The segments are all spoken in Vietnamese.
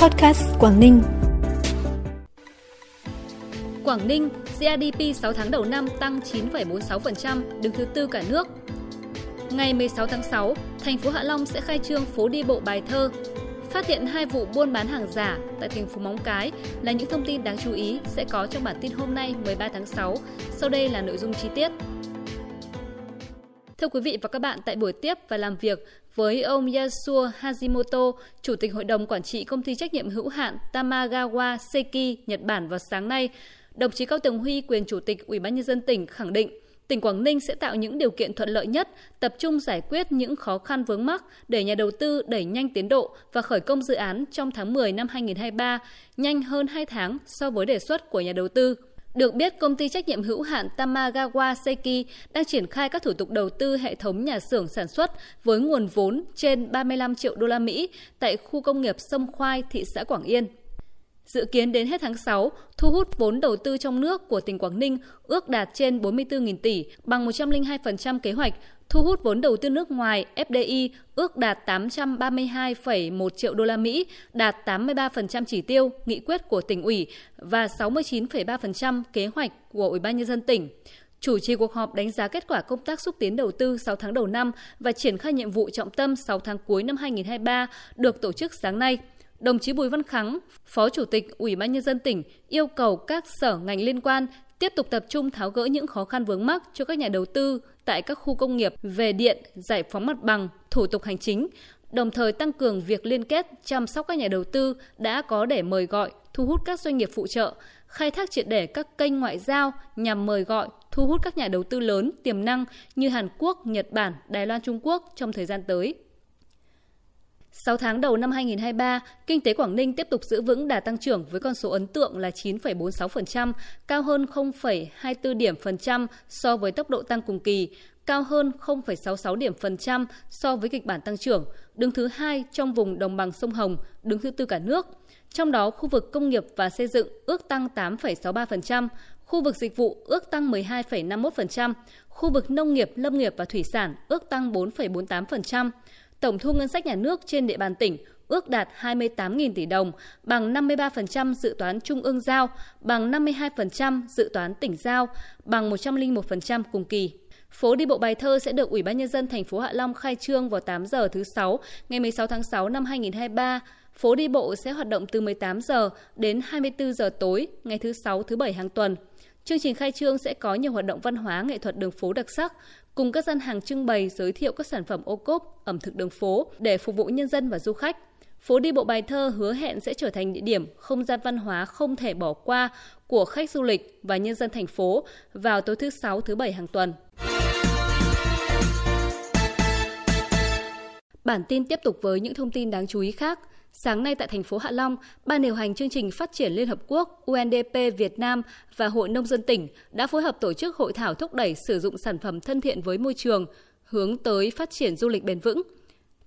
Podcast Quảng Ninh. Quảng Ninh, GDP 6 tháng đầu năm tăng 9,46%, đứng thứ tư cả nước. Ngày 16 tháng 6, thành phố Hạ Long sẽ khai trương phố đi bộ bài thơ. Phát hiện hai vụ buôn bán hàng giả tại thành phố Móng Cái là những thông tin đáng chú ý sẽ có trong bản tin hôm nay 13 tháng 6. Sau đây là nội dung chi tiết. Thưa quý vị và các bạn, tại buổi tiếp và làm việc với ông Yasuo Hajimoto, Chủ tịch Hội đồng Quản trị Công ty Trách nhiệm hữu hạn Tamagawa Seki, Nhật Bản vào sáng nay, đồng chí Cao Tường Huy, quyền Chủ tịch Ủy ban Nhân dân tỉnh khẳng định tỉnh Quảng Ninh sẽ tạo những điều kiện thuận lợi nhất, tập trung giải quyết những khó khăn vướng mắc để nhà đầu tư đẩy nhanh tiến độ và khởi công dự án trong tháng 10 năm 2023, nhanh hơn 2 tháng so với đề xuất của nhà đầu tư. Được biết, công ty trách nhiệm hữu hạn Tamagawa Seiki đang triển khai các thủ tục đầu tư hệ thống nhà xưởng sản xuất với nguồn vốn trên 35 triệu đô la Mỹ tại khu công nghiệp Sông Khoai, thị xã Quảng Yên. Dự kiến đến hết tháng 6, thu hút vốn đầu tư trong nước của tỉnh Quảng Ninh ước đạt trên 44.000 tỷ, bằng 102% kế hoạch, thu hút vốn đầu tư nước ngoài FDI ước đạt 832,1 triệu đô la Mỹ, đạt 83% chỉ tiêu nghị quyết của tỉnh ủy và 69,3% kế hoạch của Ủy ban nhân dân tỉnh. Chủ trì cuộc họp đánh giá kết quả công tác xúc tiến đầu tư 6 tháng đầu năm và triển khai nhiệm vụ trọng tâm 6 tháng cuối năm 2023 được tổ chức sáng nay. Đồng chí Bùi Văn Khắng, Phó Chủ tịch Ủy ban nhân dân tỉnh yêu cầu các sở ngành liên quan tiếp tục tập trung tháo gỡ những khó khăn vướng mắc cho các nhà đầu tư tại các khu công nghiệp về điện, giải phóng mặt bằng, thủ tục hành chính, đồng thời tăng cường việc liên kết chăm sóc các nhà đầu tư đã có để mời gọi, thu hút các doanh nghiệp phụ trợ, khai thác triệt để các kênh ngoại giao nhằm mời gọi, thu hút các nhà đầu tư lớn tiềm năng như Hàn Quốc, Nhật Bản, Đài Loan Trung Quốc trong thời gian tới. 6 tháng đầu năm 2023, kinh tế Quảng Ninh tiếp tục giữ vững đà tăng trưởng với con số ấn tượng là 9,46%, cao hơn 0,24 điểm phần trăm so với tốc độ tăng cùng kỳ, cao hơn 0,66 điểm phần trăm so với kịch bản tăng trưởng, đứng thứ hai trong vùng đồng bằng sông Hồng, đứng thứ tư cả nước. Trong đó, khu vực công nghiệp và xây dựng ước tăng 8,63%, khu vực dịch vụ ước tăng 12,51%, khu vực nông nghiệp, lâm nghiệp và thủy sản ước tăng 4,48%. Tổng thu ngân sách nhà nước trên địa bàn tỉnh ước đạt 28.000 tỷ đồng, bằng 53% dự toán trung ương giao, bằng 52% dự toán tỉnh giao, bằng 101% cùng kỳ. Phố đi bộ bài thơ sẽ được Ủy ban nhân dân thành phố Hạ Long khai trương vào 8 giờ thứ sáu ngày 16 tháng 6 năm 2023. Phố đi bộ sẽ hoạt động từ 18 giờ đến 24 giờ tối ngày thứ sáu thứ bảy hàng tuần. Chương trình khai trương sẽ có nhiều hoạt động văn hóa nghệ thuật đường phố đặc sắc, cùng các gian hàng trưng bày giới thiệu các sản phẩm ô cốp, ẩm thực đường phố để phục vụ nhân dân và du khách. Phố đi bộ bài thơ hứa hẹn sẽ trở thành địa điểm không gian văn hóa không thể bỏ qua của khách du lịch và nhân dân thành phố vào tối thứ sáu thứ bảy hàng tuần. Bản tin tiếp tục với những thông tin đáng chú ý khác. Sáng nay tại thành phố Hạ Long, Ban điều hành chương trình phát triển Liên Hợp Quốc UNDP Việt Nam và Hội Nông dân tỉnh đã phối hợp tổ chức hội thảo thúc đẩy sử dụng sản phẩm thân thiện với môi trường, hướng tới phát triển du lịch bền vững.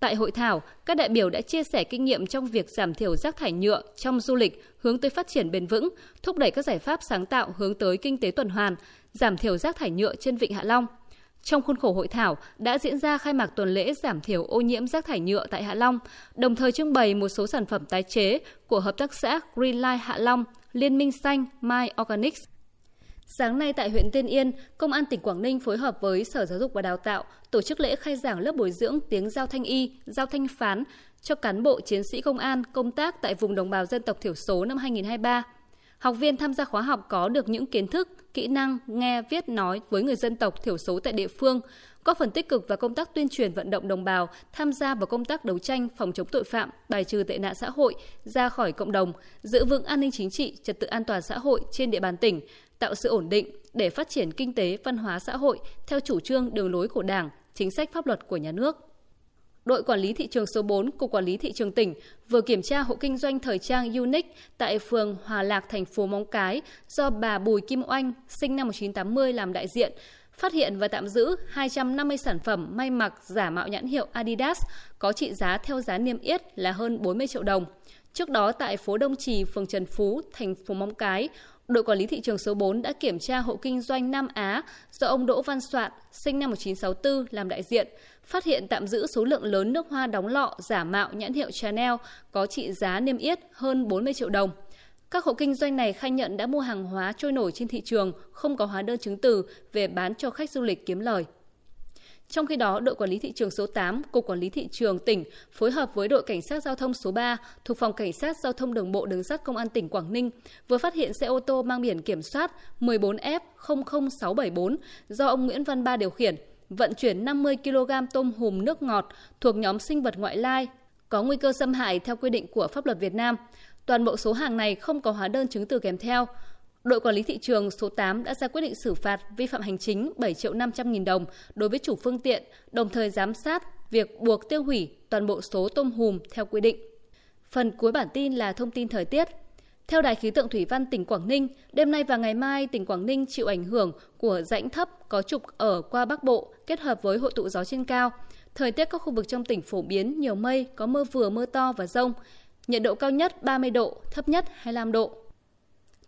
Tại hội thảo, các đại biểu đã chia sẻ kinh nghiệm trong việc giảm thiểu rác thải nhựa trong du lịch hướng tới phát triển bền vững, thúc đẩy các giải pháp sáng tạo hướng tới kinh tế tuần hoàn, giảm thiểu rác thải nhựa trên Vịnh Hạ Long – trong khuôn khổ hội thảo đã diễn ra khai mạc tuần lễ giảm thiểu ô nhiễm rác thải nhựa tại Hạ Long, đồng thời trưng bày một số sản phẩm tái chế của hợp tác xã Greenlight Hạ Long, Liên minh xanh My Organics. Sáng nay tại huyện Tiên Yên, Công an tỉnh Quảng Ninh phối hợp với Sở Giáo dục và Đào tạo tổ chức lễ khai giảng lớp bồi dưỡng tiếng giao thanh y, giao thanh phán cho cán bộ chiến sĩ công an công tác tại vùng đồng bào dân tộc thiểu số năm 2023. Học viên tham gia khóa học có được những kiến thức, kỹ năng nghe, viết, nói với người dân tộc thiểu số tại địa phương, có phần tích cực vào công tác tuyên truyền vận động đồng bào tham gia vào công tác đấu tranh phòng chống tội phạm, bài trừ tệ nạn xã hội ra khỏi cộng đồng, giữ vững an ninh chính trị, trật tự an toàn xã hội trên địa bàn tỉnh, tạo sự ổn định để phát triển kinh tế, văn hóa xã hội theo chủ trương đường lối của Đảng, chính sách pháp luật của nhà nước đội quản lý thị trường số 4 của quản lý thị trường tỉnh vừa kiểm tra hộ kinh doanh thời trang Unique tại phường Hòa Lạc, thành phố Móng Cái do bà Bùi Kim Oanh, sinh năm 1980 làm đại diện, phát hiện và tạm giữ 250 sản phẩm may mặc giả mạo nhãn hiệu Adidas có trị giá theo giá niêm yết là hơn 40 triệu đồng. Trước đó tại phố Đông Trì, phường Trần Phú, thành phố Móng Cái, đội quản lý thị trường số 4 đã kiểm tra hộ kinh doanh Nam Á do ông Đỗ Văn Soạn, sinh năm 1964, làm đại diện, phát hiện tạm giữ số lượng lớn nước hoa đóng lọ giả mạo nhãn hiệu Chanel có trị giá niêm yết hơn 40 triệu đồng. Các hộ kinh doanh này khai nhận đã mua hàng hóa trôi nổi trên thị trường, không có hóa đơn chứng từ về bán cho khách du lịch kiếm lời. Trong khi đó, đội quản lý thị trường số 8, Cục Quản lý Thị trường tỉnh phối hợp với đội Cảnh sát Giao thông số 3 thuộc Phòng Cảnh sát Giao thông Đường bộ Đường sắt Công an tỉnh Quảng Ninh vừa phát hiện xe ô tô mang biển kiểm soát 14F00674 do ông Nguyễn Văn Ba điều khiển, vận chuyển 50 kg tôm hùm nước ngọt thuộc nhóm sinh vật ngoại lai có nguy cơ xâm hại theo quy định của pháp luật Việt Nam. Toàn bộ số hàng này không có hóa đơn chứng từ kèm theo. Đội quản lý thị trường số 8 đã ra quyết định xử phạt vi phạm hành chính 7 triệu 500 nghìn đồng đối với chủ phương tiện, đồng thời giám sát việc buộc tiêu hủy toàn bộ số tôm hùm theo quy định. Phần cuối bản tin là thông tin thời tiết. Theo Đài khí tượng thủy văn tỉnh Quảng Ninh, đêm nay và ngày mai tỉnh Quảng Ninh chịu ảnh hưởng của rãnh thấp có trục ở qua Bắc Bộ kết hợp với hội tụ gió trên cao. Thời tiết các khu vực trong tỉnh phổ biến nhiều mây, có mưa vừa mưa to và rông. Nhiệt độ cao nhất 30 độ, thấp nhất 25 độ.